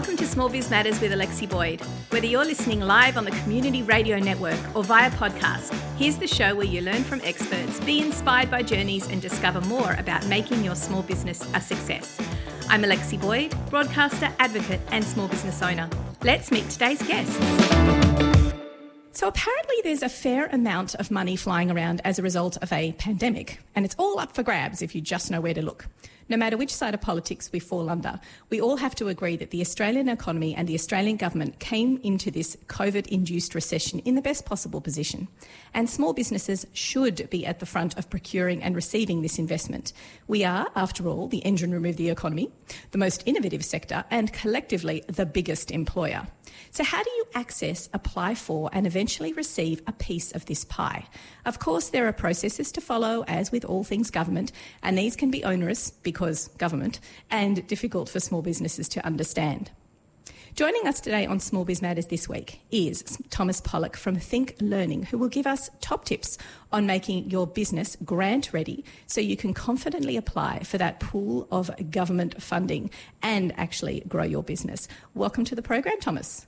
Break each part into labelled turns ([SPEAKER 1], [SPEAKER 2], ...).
[SPEAKER 1] Welcome to Small Biz Matters with Alexi Boyd. Whether you're listening live on the Community Radio Network or via podcast, here's the show where you learn from experts, be inspired by journeys, and discover more about making your small business a success. I'm Alexi Boyd, broadcaster, advocate, and small business owner. Let's meet today's guests. So, apparently, there's a fair amount of money flying around as a result of a pandemic, and it's all up for grabs if you just know where to look no matter which side of politics we fall under, we all have to agree that the Australian economy and the Australian government came into this COVID induced recession in the best possible position. And small businesses should be at the front of procuring and receiving this investment. We are, after all, the engine room of the economy, the most innovative sector, and collectively the biggest employer. So, how do you access, apply for, and eventually receive a piece of this pie? Of course, there are processes to follow, as with all things government, and these can be onerous because government and difficult for small businesses to understand. Joining us today on Small Biz Matters this week is Thomas Pollock from THINQ Learning, who will give us top tips on making your business grant ready so you can confidently apply for that pool of government funding and actually grow your business. Welcome to the program, Thomas.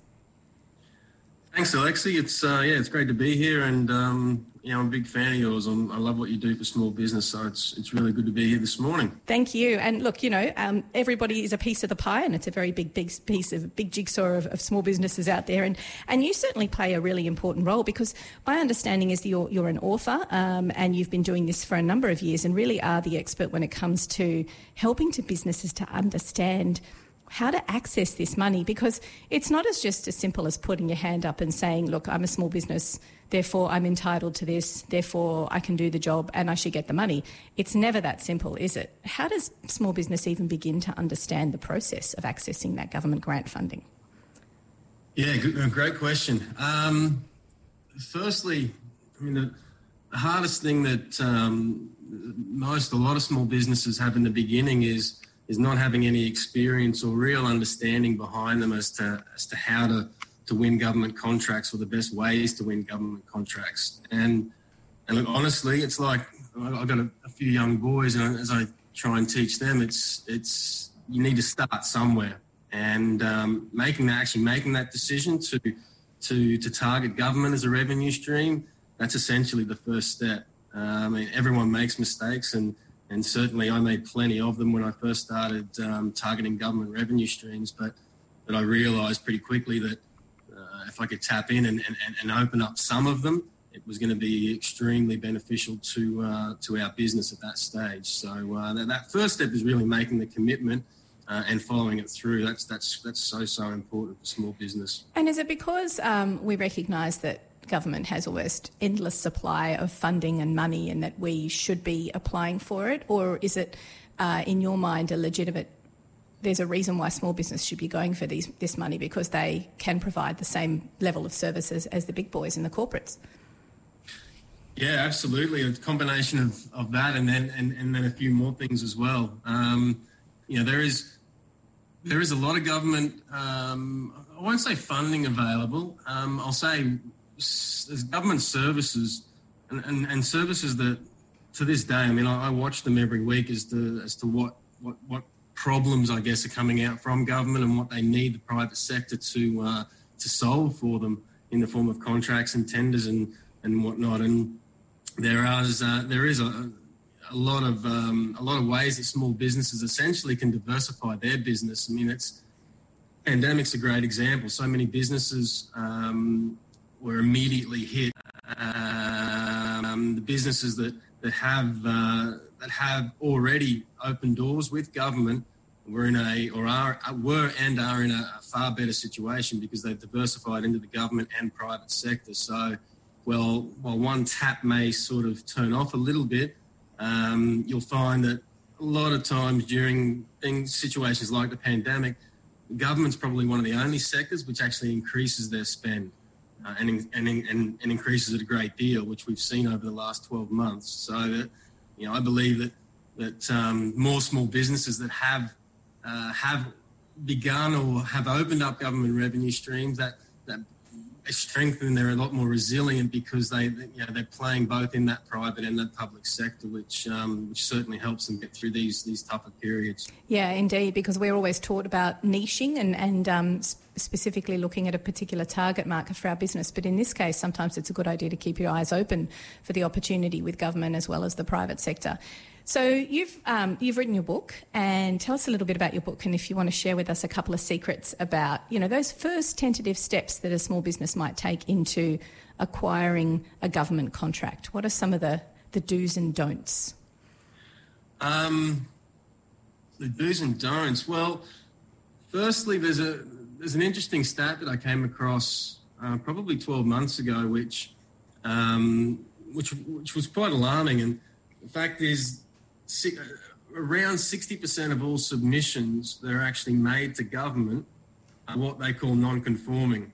[SPEAKER 2] Thanks, Alexi. It's uh, yeah, it's great to be here, and um, you know, I'm a big fan of yours. I'm, i love what you do for small business, so it's it's really good to be here this morning.
[SPEAKER 1] Thank you. And look, you know, um, everybody is a piece of the pie, and it's a very big, big piece of big jigsaw of, of, small businesses out there. And and you certainly play a really important role because my understanding is that you're you're an author, um, and you've been doing this for a number of years, and really are the expert when it comes to helping to businesses to understand how to access this money because it's not as just as simple as putting your hand up and saying, look, I'm a small business, therefore I'm entitled to this, therefore I can do the job and I should get the money. It's never that simple, is it? How does small business even begin to understand the process of accessing that government grant funding?
[SPEAKER 2] Yeah, good, great question. Um, firstly, I mean, the, the hardest thing that um, most, a lot of small businesses have in the beginning is is not having any experience or real understanding behind them as to as to how to to win government contracts or the best ways to win government contracts. And and look, honestly, it's like I've got a, a few young boys, and as I try and teach them, it's it's you need to start somewhere, and um, making that actually making that decision to to to target government as a revenue stream. That's essentially the first step. Uh, I mean, everyone makes mistakes, and and certainly I made plenty of them when I first started um, targeting government revenue streams. But but I realised pretty quickly that uh, if I could tap in and, and, and open up some of them, it was going to be extremely beneficial to uh, to our business at that stage. So uh, that, that, first step is really making the commitment. Uh, and following it through that's that's that's so so important for small business.
[SPEAKER 1] And is it because um, we recognise that government has almost endless supply of funding and money and that we should be applying for it? Or is it, uh, in your mind, a legitimate there's a reason why small business should be going for these, this money because they can provide the same level of services as the big boys and the corporates.
[SPEAKER 2] Yeah, absolutely. A combination of, of that and then and, and then a few more things as well. Um, you know, there is there is a lot of government. Um, I won't say funding available. Um, I'll say there's government services and, and, and, services that to this day, I mean, I, I, watch them every week as to as to what, what what problems I guess are coming out from government and what they need the private sector to uh, to solve for them in the form of contracts and tenders and and whatnot. And there is uh, there is a, a lot of um, a lot of ways that small businesses essentially can diversify their business. I mean, it's pandemic's a great example. So many businesses um, were immediately hit. Um, the businesses that that have uh, that have already opened doors with government were in a or are were and are in a far better situation because they've diversified into the government and private sector. So, well, while one tap may sort of turn off a little bit, um, you'll find that a lot of times during things situations like the pandemic, government's probably one of the only sectors which actually increases their spend uh, and, and, and, and increases it a great deal, which we've seen over the last 12 months. So, you know, I believe that that um, more small businesses that have uh, have begun or have opened up government revenue streams that that strengthen. They're a lot more resilient because they, you know, they're playing both in that private and that public sector, which um, which certainly helps them get through these these tougher periods.
[SPEAKER 1] Yeah, indeed, because we're always taught about niching and and um, specifically looking at a particular target market for our business. But in this case, sometimes it's a good idea to keep your eyes open for the opportunity with government as well as the private sector. So you've um, you've written your book, and tell us a little bit about your book, and if you want to share with us a couple of secrets about you know those first tentative steps that a small business might take into acquiring a government contract. What are some of the the do's and don'ts?
[SPEAKER 2] Um, the do's and don'ts. Well, firstly, there's a there's an interesting stat that I came across uh, probably 12 months ago, which um, which which was quite alarming. And the fact is, around 60% of all submissions that are actually made to government are what they call non-conforming.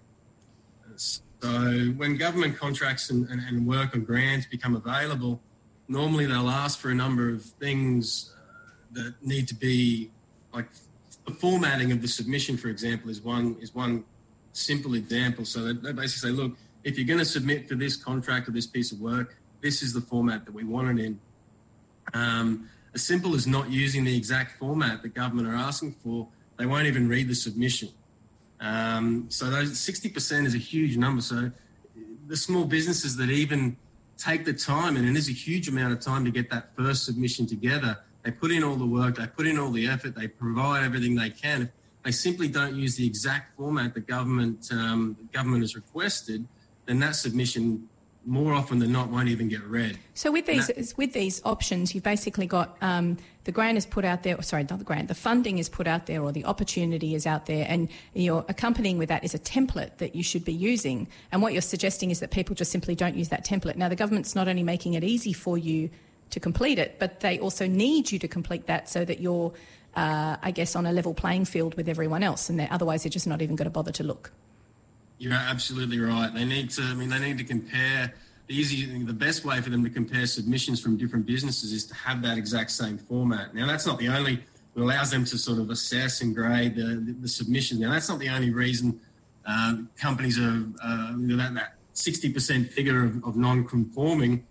[SPEAKER 2] So when government contracts and, and, and work or grants become available, normally they'll ask for a number of things uh, that need to be like the formatting of the submission, for example, is one is one simple example. So they, basically say, look, if you're going to submit for this contract or this piece of work, this is the format that we want it in. Um, as simple as not using the exact format the government are asking for, they won't even read the submission. Um, so those 60% is a huge number. So the small businesses that even take the time, and it is a huge amount of time to get that first submission together, they put in all the work, they put in all the effort, they provide everything they can. If they simply don't use the exact format the government um, the government has requested, then that submission more often than not won't even get read.
[SPEAKER 1] So with these that, with these options, you've basically got um, the grant is put out there. Sorry, not the grant. The funding is put out there, or the opportunity is out there, and you're accompanying with that is a template that you should be using. And what you're suggesting is that people just simply don't use that template. Now the government's not only making it easy for you to complete it, but they also need you to complete that so that you're, uh, I guess, on a level playing field with everyone else, and otherwise they're just not even going to bother to look.
[SPEAKER 2] You're absolutely right. They need to. I mean, they need to compare. The easy, the best way for them to compare submissions from different businesses is to have that exact same format. Now, that's not the only. It allows them to sort of assess and grade the, the, the submissions. Now, that's not the only reason uh, companies are uh, that, that 60% figure of, of non-conforming.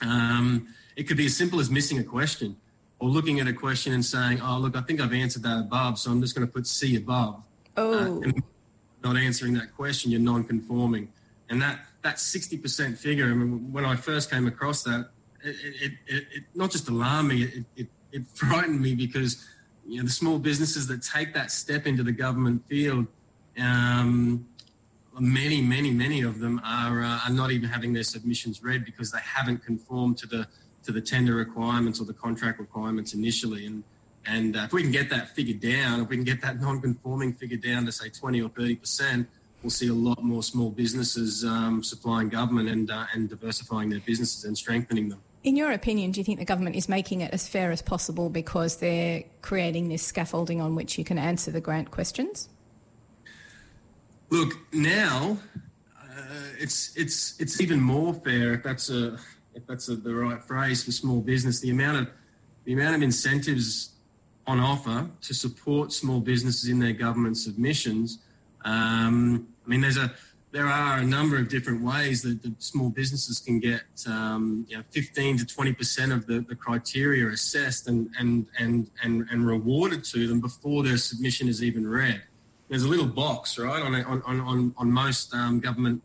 [SPEAKER 2] Um, it could be as simple as missing a question or looking at a question and saying, "Oh, look, I think I've answered that above, so I'm just going to put C above."
[SPEAKER 1] Oh. Uh,
[SPEAKER 2] not answering that question, you're non-conforming. And that that 60% figure, I mean, when I first came across that, it, it, it, it not just alarmed me, it, it, it frightened me because you know the small businesses that take that step into the government field, um, many, many, many of them are uh, are not even having their submissions read because they haven't conformed to the to the tender requirements or the contract requirements initially. And and uh, if we can get that figure down, if we can get that non-conforming figure down to say 20 or 30 percent, we'll see a lot more small businesses um, supplying government and uh, and diversifying their businesses and strengthening them.
[SPEAKER 1] In your opinion, do you think the government is making it as fair as possible because they're creating this scaffolding on which you can answer the grant questions?
[SPEAKER 2] Look, now uh, it's it's it's even more fair if that's a if that's a, the right phrase for small business. The amount of the amount of incentives on offer to support small businesses in their government submissions. Um, I mean, there's a there are a number of different ways that the small businesses can get um, you know, 15 to 20 percent of the, the criteria assessed and, and and and and rewarded to them before their submission is even read. There's a little box, right, on on on on most um, government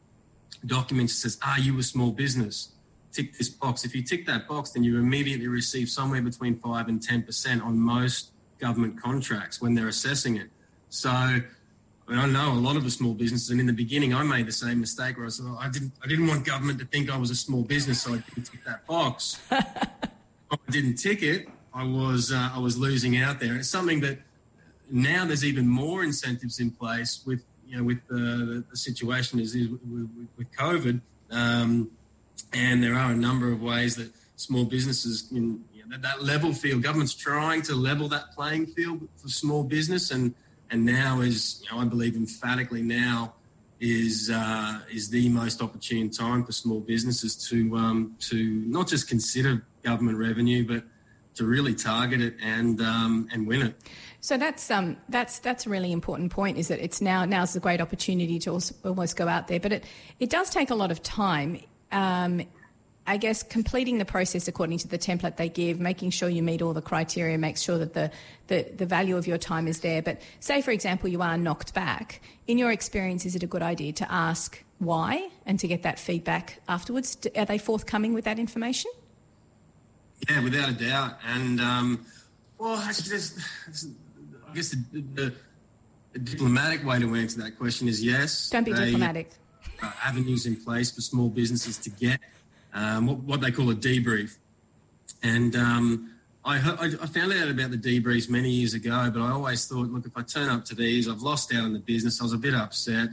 [SPEAKER 2] documents that says, "Are you a small business?" Tick this box. If you tick that box, then you immediately receive somewhere between five and ten percent on most government contracts when they're assessing it. So I, mean, I know a lot of the small businesses, and in the beginning, I made the same mistake where I said, oh, I didn't, I didn't want government to think I was a small business, so I didn't tick that box. I didn't tick it. I was, uh, I was losing out there. And it's something that now there's even more incentives in place with, you know, with the, the situation is with, with, with COVID. Um, and there are a number of ways that small businesses can, that, that level field. Government's trying to level that playing field for small business, and and now is you know I believe emphatically now is uh, is the most opportune time for small businesses to um, to not just consider government revenue, but to really target it and um, and win it.
[SPEAKER 1] So that's um, that's that's a really important point. Is that it's now now's a great opportunity to almost go out there, but it it does take a lot of time. Um, I guess completing the process according to the template they give, making sure you meet all the criteria, make sure that the, the, the value of your time is there. But say, for example, you are knocked back. In your experience, is it a good idea to ask why and to get that feedback afterwards? Are they forthcoming with that information?
[SPEAKER 2] Yeah, without a doubt. And um, well, I guess the, the, the, diplomatic way to answer that question is yes.
[SPEAKER 1] Don't be they, diplomatic.
[SPEAKER 2] Uh, avenues in place for small businesses to get um, what, what, they call a debrief. And um, I, I, found out about the debriefs many years ago, but I always thought, look, if I turn up to these, I've lost out on the business. I was a bit upset.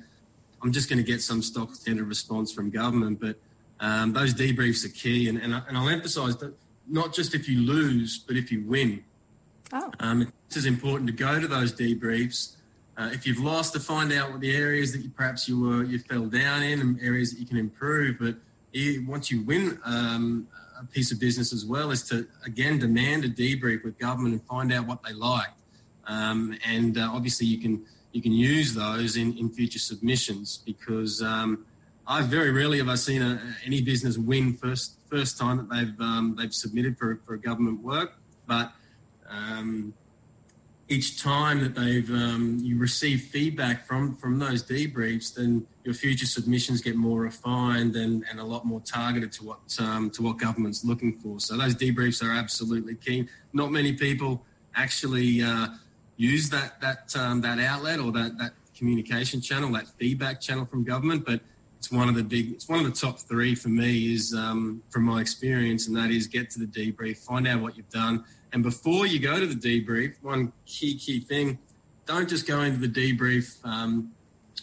[SPEAKER 2] I'm just going to get some stock standard response from government. But um, those debriefs are key. And, and, I, and I'll emphasise that not just if you lose, but if you win.
[SPEAKER 1] Oh.
[SPEAKER 2] Um, it's as important to go to those debriefs. Uh, if you've lost, to find out what the areas that you perhaps you were you fell down in and areas that you can improve. But once you win um, a piece of business as well, is to again demand a debrief with government and find out what they like. Um, and uh, obviously, you can you can use those in, in future submissions because um, I very rarely have I seen a, any business win first first time that they've um, they've submitted for for government work, but um, each time that they've um, you receive feedback from from those debriefs, then your future submissions get more refined and, and a lot more targeted to what um, to what government's looking for. So those debriefs are absolutely key. Not many people actually uh, use that that um, that outlet or that that communication channel, that feedback channel from government, but it's one of the big it's one of the top three for me is um, from my experience and that is get to the debrief find out what you've done and before you go to the debrief one key key thing don't just go into the debrief um,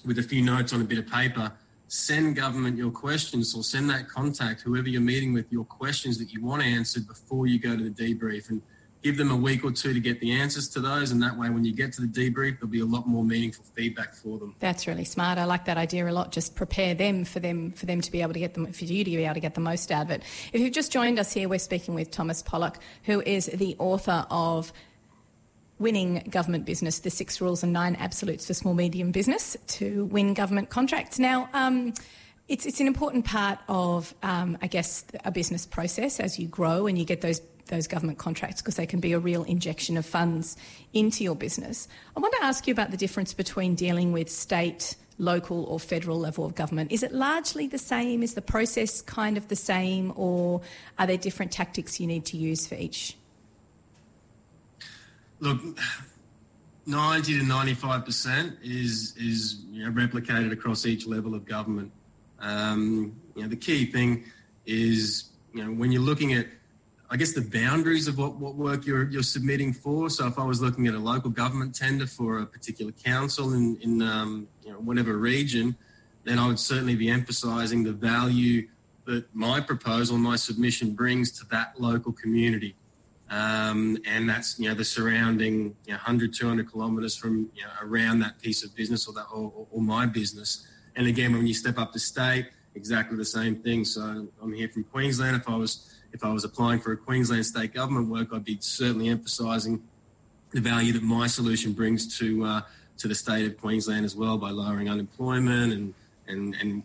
[SPEAKER 2] with a few notes on a bit of paper. Send government your questions or send that contact whoever you're meeting with your questions that you want answered before you go to the debrief. And give them a week or two to get the answers to those. And that way, when you get to the debrief, there'll be a lot more meaningful feedback for them.
[SPEAKER 1] That's really smart. I like that idea a lot. Just prepare them for them for them to be able to get them for you to be able to get the most out of it. If you've just joined us here, we're speaking with Thomas Pollock, who is the author of winning government business, the six rules and nine absolutes for small medium business to win government contracts. Now, um, it's, it's an important part of, um, I guess, a business process as you grow and you get those those government contracts because they can be a real injection of funds into your business. I want to ask you about the difference between dealing with state, local, or federal level of government. Is it largely the same? Is the process kind of the same, or are there different tactics you need to use for each?
[SPEAKER 2] Look, 90 to 95% is, is you know, replicated across each level of government. Um, you know, the key thing is, you know, when you're looking at I guess the boundaries of what, what work you're, you're submitting for. So if I was looking at a local government tender for a particular council in, in um, you know, whatever region, then I would certainly be emphasising the value that my proposal, my submission brings to that local community. Um, and that's, you know, the surrounding you know, 100, 200 kilometres from, you know, around that piece of business or, that, or, or my business. And again, when you step up to state, exactly the same thing. So I'm here from Queensland. If I was if I was applying for a Queensland state government work, I'd be certainly emphasising the value that my solution brings to uh, to the state of Queensland as well by lowering unemployment and and and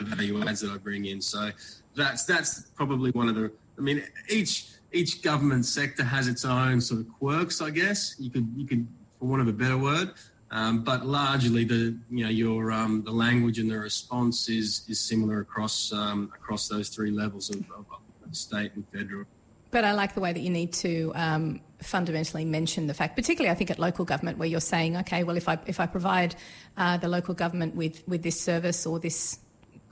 [SPEAKER 2] value adds that I bring in. So that's that's probably one of the. I mean, each each government sector has its own sort of quirks, I guess. You could you could, for want of a better word. Um, but largely, the you know your um, the language and the response is is similar across um, across those three levels of, of, state and federal.
[SPEAKER 1] But I like the way that you need to um, fundamentally mention the fact, particularly I think at local government, where you're saying, okay, well, if I if I provide uh, the local government with with this service or this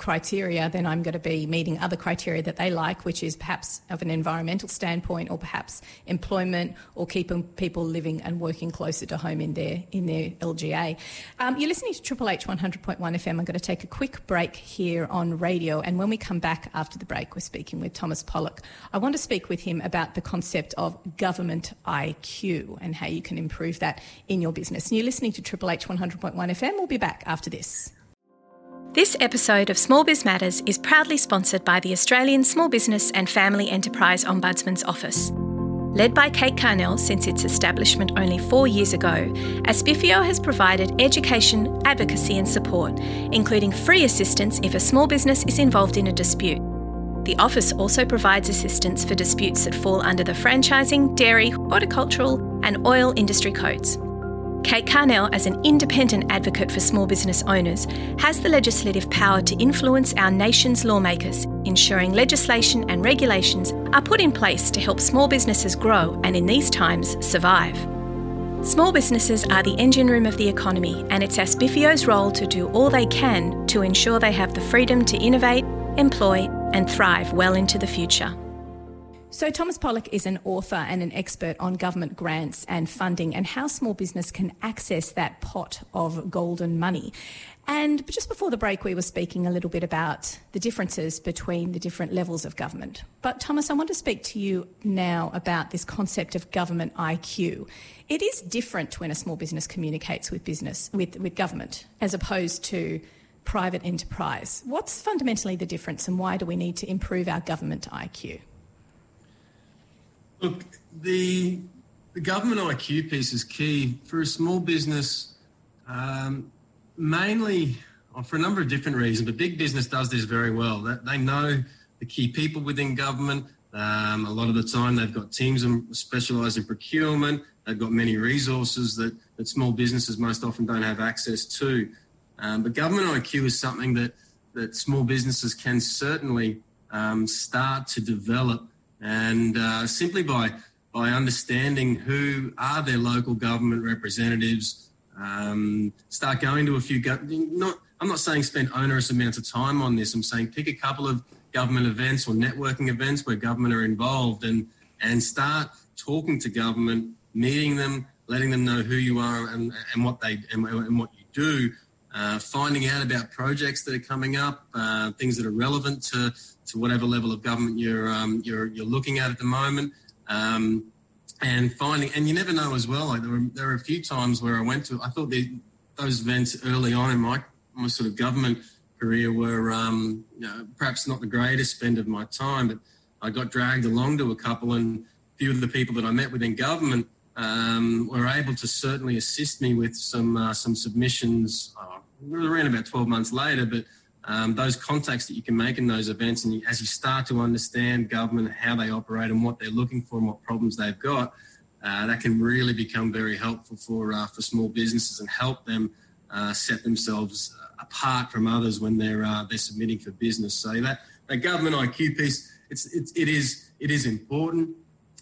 [SPEAKER 1] criteria, then I'm going to be meeting other criteria that they like, which is perhaps of an environmental standpoint or perhaps employment or keeping people living and working closer to home in their in their LGA. Um, you're listening to Triple H 100.1 FM. I'm going to take a quick break here on radio, and when we come back after the break, we're speaking with Thomas Pollock. I want to speak with him about the concept of government IQ and how you can improve that in your business. And you're listening to Triple H 100.1 FM. We'll be back after this.
[SPEAKER 3] This episode of Small Biz Matters is proudly sponsored by the Australian Small Business and Family Enterprise Ombudsman's Office. Led by Kate Carnell since its establishment only four years ago, ASBFEO has provided education, advocacy, and support, including free assistance if a small business is involved in a dispute. The office also provides assistance for disputes that fall under the franchising, dairy, horticultural, and oil industry codes. Kate Carnell, as an independent advocate for small business owners, has the legislative power to influence our nation's lawmakers, ensuring legislation and regulations are put in place to help small businesses grow and, in these times, survive. Small businesses are the engine room of the economy, and it's ASBFEO's role to do all they can to ensure they have the freedom to innovate, employ, and thrive well into the future.
[SPEAKER 1] So, Thomas Pollock is an author and an expert on government grants and funding and how small business can access that pot of golden money. And just before the break, we were speaking a little bit about the differences between the different levels of government. But, Thomas, I want to speak to you now about this concept of government IQ. It is different when a small business communicates with business, with, with government, as opposed to private enterprise. What's fundamentally the difference, and why do we need to improve our government IQ?
[SPEAKER 2] Look, the the government IQ piece is key for a small business, um, mainly for a number of different reasons. But big business does this very well. They know the key people within government. Um, a lot of the time, they've got teams specialised in procurement. They've got many resources that, that small businesses most often don't have access to. Um, but government IQ is something that that small businesses can certainly um, start to develop and uh, simply by by understanding who are their local government representatives, um, start going to a few. Go- not, I'm not saying spend onerous amounts of time on this. I'm saying pick a couple of government events or networking events where government are involved, and and start talking to government, meeting them, letting them know who you are and, and what they and, and what you do. Uh, finding out about projects that are coming up, uh, things that are relevant to to whatever level of government you're um, you're, you're looking at at the moment. Um, and finding, and you never know as well. Like there were there were a few times where I went to. I thought the, those events early on in my my sort of government career were um, you know, perhaps not the greatest spend of my time, but I got dragged along to a couple, and a few of the people that I met within government um, were able to certainly assist me with some uh, some submissions. Uh, around about 12 months later, but um, those contacts that you can make in those events, and you, as you start to understand government, how they operate, and what they're looking for, and what problems they've got, uh, that can really become very helpful for uh, for small businesses and help them uh, set themselves apart from others when they're uh, they're submitting for business. So that that government IQ piece, it's, it's it is it is important.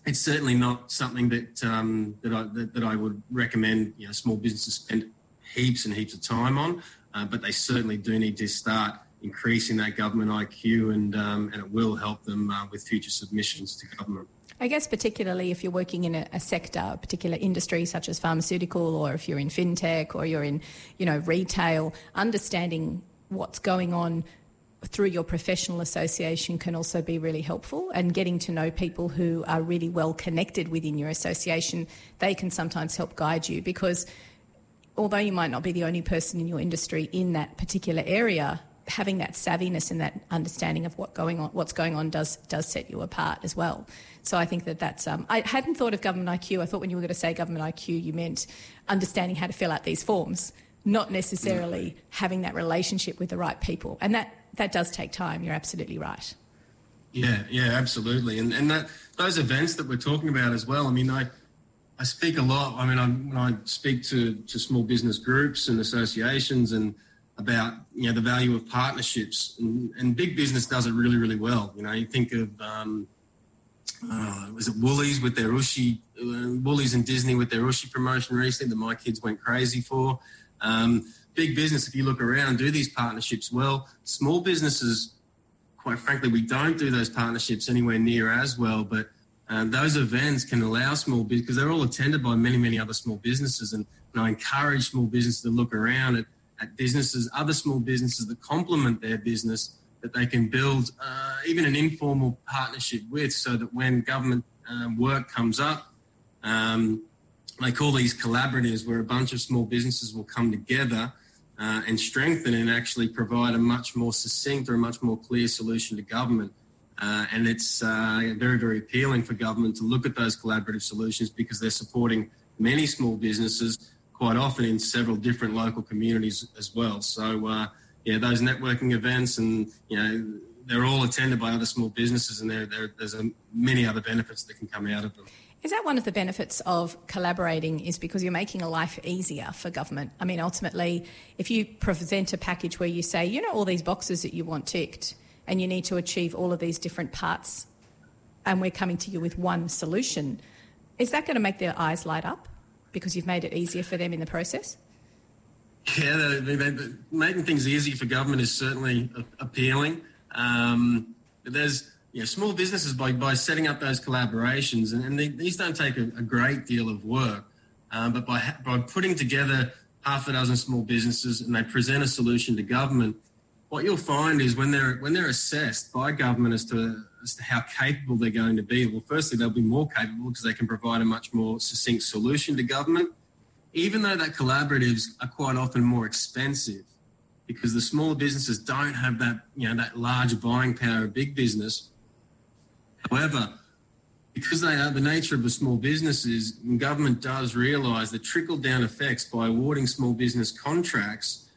[SPEAKER 2] It's certainly not something that um, that I that, that I would recommend you know small businesses spend heaps and heaps of time on uh, but they certainly do need to start increasing that government IQ, and um, and it will help them uh, with future submissions to government.
[SPEAKER 1] I guess particularly if you're working in a, a, sector, a particular industry such as pharmaceutical, or if you're in fintech, or you're in, you know, retail, understanding what's going on through your professional association can also be really helpful and getting to know people who are really well connected within your association they can sometimes help guide you because although you might not be the only person in your industry in that particular area, having that savviness and that understanding of what going on, what's going on, does does set you apart as well. So I think that that's. Um, I hadn't thought of government IQ. I thought when you were going to say government IQ, you meant understanding how to fill out these forms, not necessarily having that relationship with the right people. And that that does take time. You're absolutely right.
[SPEAKER 2] Yeah, yeah, absolutely. And and that those events that we're talking about as well. I mean, I I speak a lot. I mean, I, when I speak to, to small business groups and associations and about you know the value of partnerships and, and big business does it really really well. You know, you think of um, uh, was it Woolies with their Ooshie, uh, Woolies and Disney with their Ooshie promotion recently that my kids went crazy for. Um, big business, if you look around, do these partnerships well. Small businesses, quite frankly, we don't do those partnerships anywhere near as well, but and those events can allow small business because they're all attended by many, many other small businesses. And, and I encourage small businesses to look around at, at businesses, other small businesses that complement their business that they can build uh, even an informal partnership with so that when government uh, work comes up, um, they call these collaboratives where a bunch of small businesses will come together uh, and strengthen and actually provide a much more succinct or a much more clear solution to government Uh, and it's uh, very, very appealing for government to look at those collaborative solutions because they're supporting many small businesses, quite often in several different local communities as well. So, uh, yeah, those networking events and, you know, they're all attended by other small businesses and there, there, there's a, many other benefits that can come out of them.
[SPEAKER 1] Is that one of the benefits of collaborating? Is because you're making a life easier for government? I mean, ultimately, if you present a package where you say, you know, all these boxes that you want ticked, and you need to achieve all of these different parts, and we're coming to you with one solution, is that going to make their eyes light up because you've made it easier for them in the process?
[SPEAKER 2] Yeah, making things easy for government is certainly appealing. Um, there's you know, small businesses by, by setting up those collaborations, and, and they, these don't take a, a, great deal of work, um, but by, by putting together half a dozen small businesses and they present a solution to government, what you'll find is when they're when they're assessed by government as to as to how capable they're going to be, well, firstly they'll be more capable because they can provide a much more succinct solution to government, even though that collaboratives are quite often more expensive because the smaller businesses don't have that you know that large buying power of big business. However, because they are the nature of the small businesses, government does realise the trickle down effects by awarding small business contracts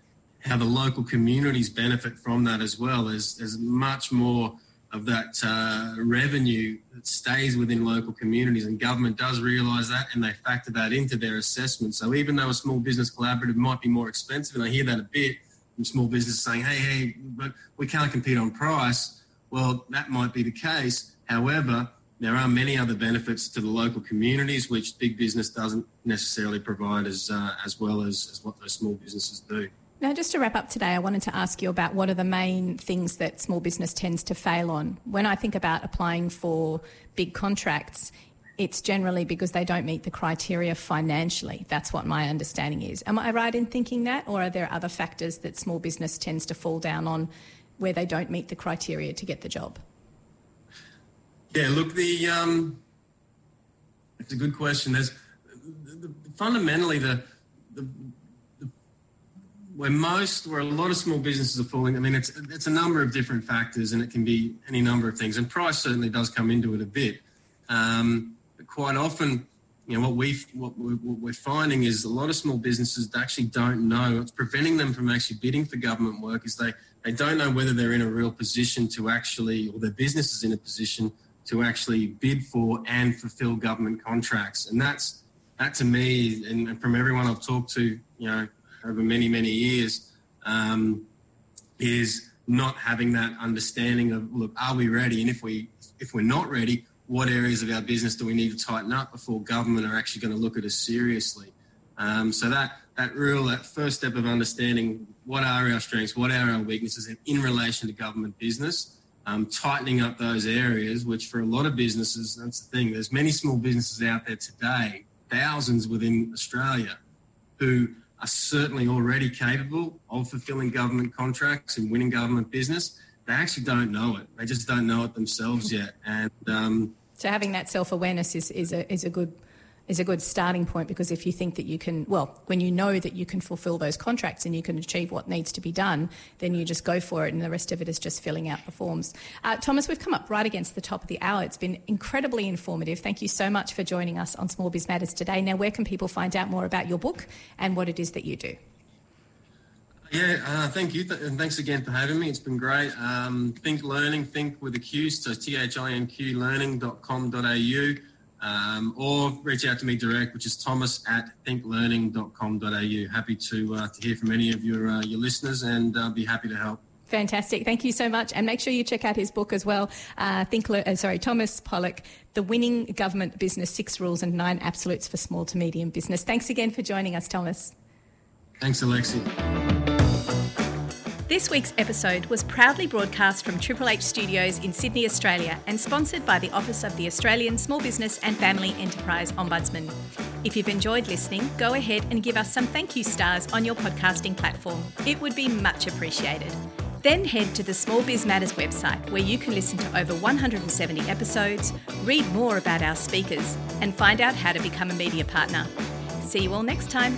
[SPEAKER 2] how the local communities benefit from that as well. There's, there's much more of that uh, revenue that stays within local communities, and government does realise that, and they factor that into their assessment. So even though a small business collaborative might be more expensive, and I hear that a bit from small businesses saying, "Hey, hey, but we can't compete on price." Well, that might be the case. However, there are many other benefits to the local communities which big business doesn't necessarily provide as uh, as well as, as what those small businesses do.
[SPEAKER 1] Now, just to wrap up today, I wanted to ask you about what are the main things that small business tends to fail on. When I think about applying for big contracts, it's generally because they don't meet the criteria financially. That's what my understanding is. Am I right in thinking that, or are there other factors that small business tends to fall down on where they don't meet the criteria to get the job?
[SPEAKER 2] Yeah, look, the um, it's a good question. There's the, the, fundamentally the where most, where a lot of small businesses are falling, I mean, it's it's a number of different factors, and it can be any number of things. And price certainly does come into it a bit. Um, but quite often, you know, what we what we're finding is a lot of small businesses actually don't know what's preventing them from actually bidding for government work is they they don't know whether they're in a real position to actually, or their business is in a position to actually bid for and fulfill government contracts. And that's that to me, and from everyone I've talked to, you know, over many, many years um, is not having that understanding of, look, are we ready? And if, we, if we're not ready, what areas of our business do we need to tighten up before government are actually going to look at us seriously? Um, so that, that real, that first step of understanding what are our strengths, what are our weaknesses in, in relation to government business, um, tightening up those areas, which for a lot of businesses, that's the thing. There's many small businesses out there today, thousands within Australia, who are certainly already capable of fulfilling government contracts and winning government business. They actually don't know it. They just don't know it themselves yet. And um,
[SPEAKER 1] so having that self awareness is, is a is a good is a good starting point because if you think that you can, well, when you know that you can fulfill those contracts and you can achieve what needs to be done, then you just go for it and the rest of it is just filling out the forms. Uh, Thomas, we've come up right against the top of the hour. It's been incredibly informative. Thank you so much for joining us on Small Biz Matters today. Now, where can people find out more about your book and what it is that you do?
[SPEAKER 2] Yeah, uh, thank you. Th- and thanks again for having me. It's been great. Um, THINQ Learning, think with a Q, so T-H-I-N-Q learning.com.au um, or reach out to me direct, which is thomas at thinqlearning.com.au. Happy to, uh, to hear from any of your, uh, your listeners and uh, be happy to help.
[SPEAKER 1] Fantastic. Thank you so much. And make sure you check out his book as well. Uh, Think, uh, sorry, Thomas Pollock, The Winning Government Business Six Rules and Nine Absolutes for Small to Medium Business. Thanks again for joining us, Thomas.
[SPEAKER 2] Thanks, Alexi.
[SPEAKER 4] This week's episode was proudly broadcast from Triple H Studios in Sydney, Australia, and sponsored by the Office of the Australian Small Business and Family Enterprise Ombudsman. If you've enjoyed listening, go ahead and give us some thank you stars on your podcasting platform. It would be much appreciated. Then head to the Small Biz Matters website where you can listen to over 170 episodes, read more about our speakers, and find out how to become a media partner. See you all next time.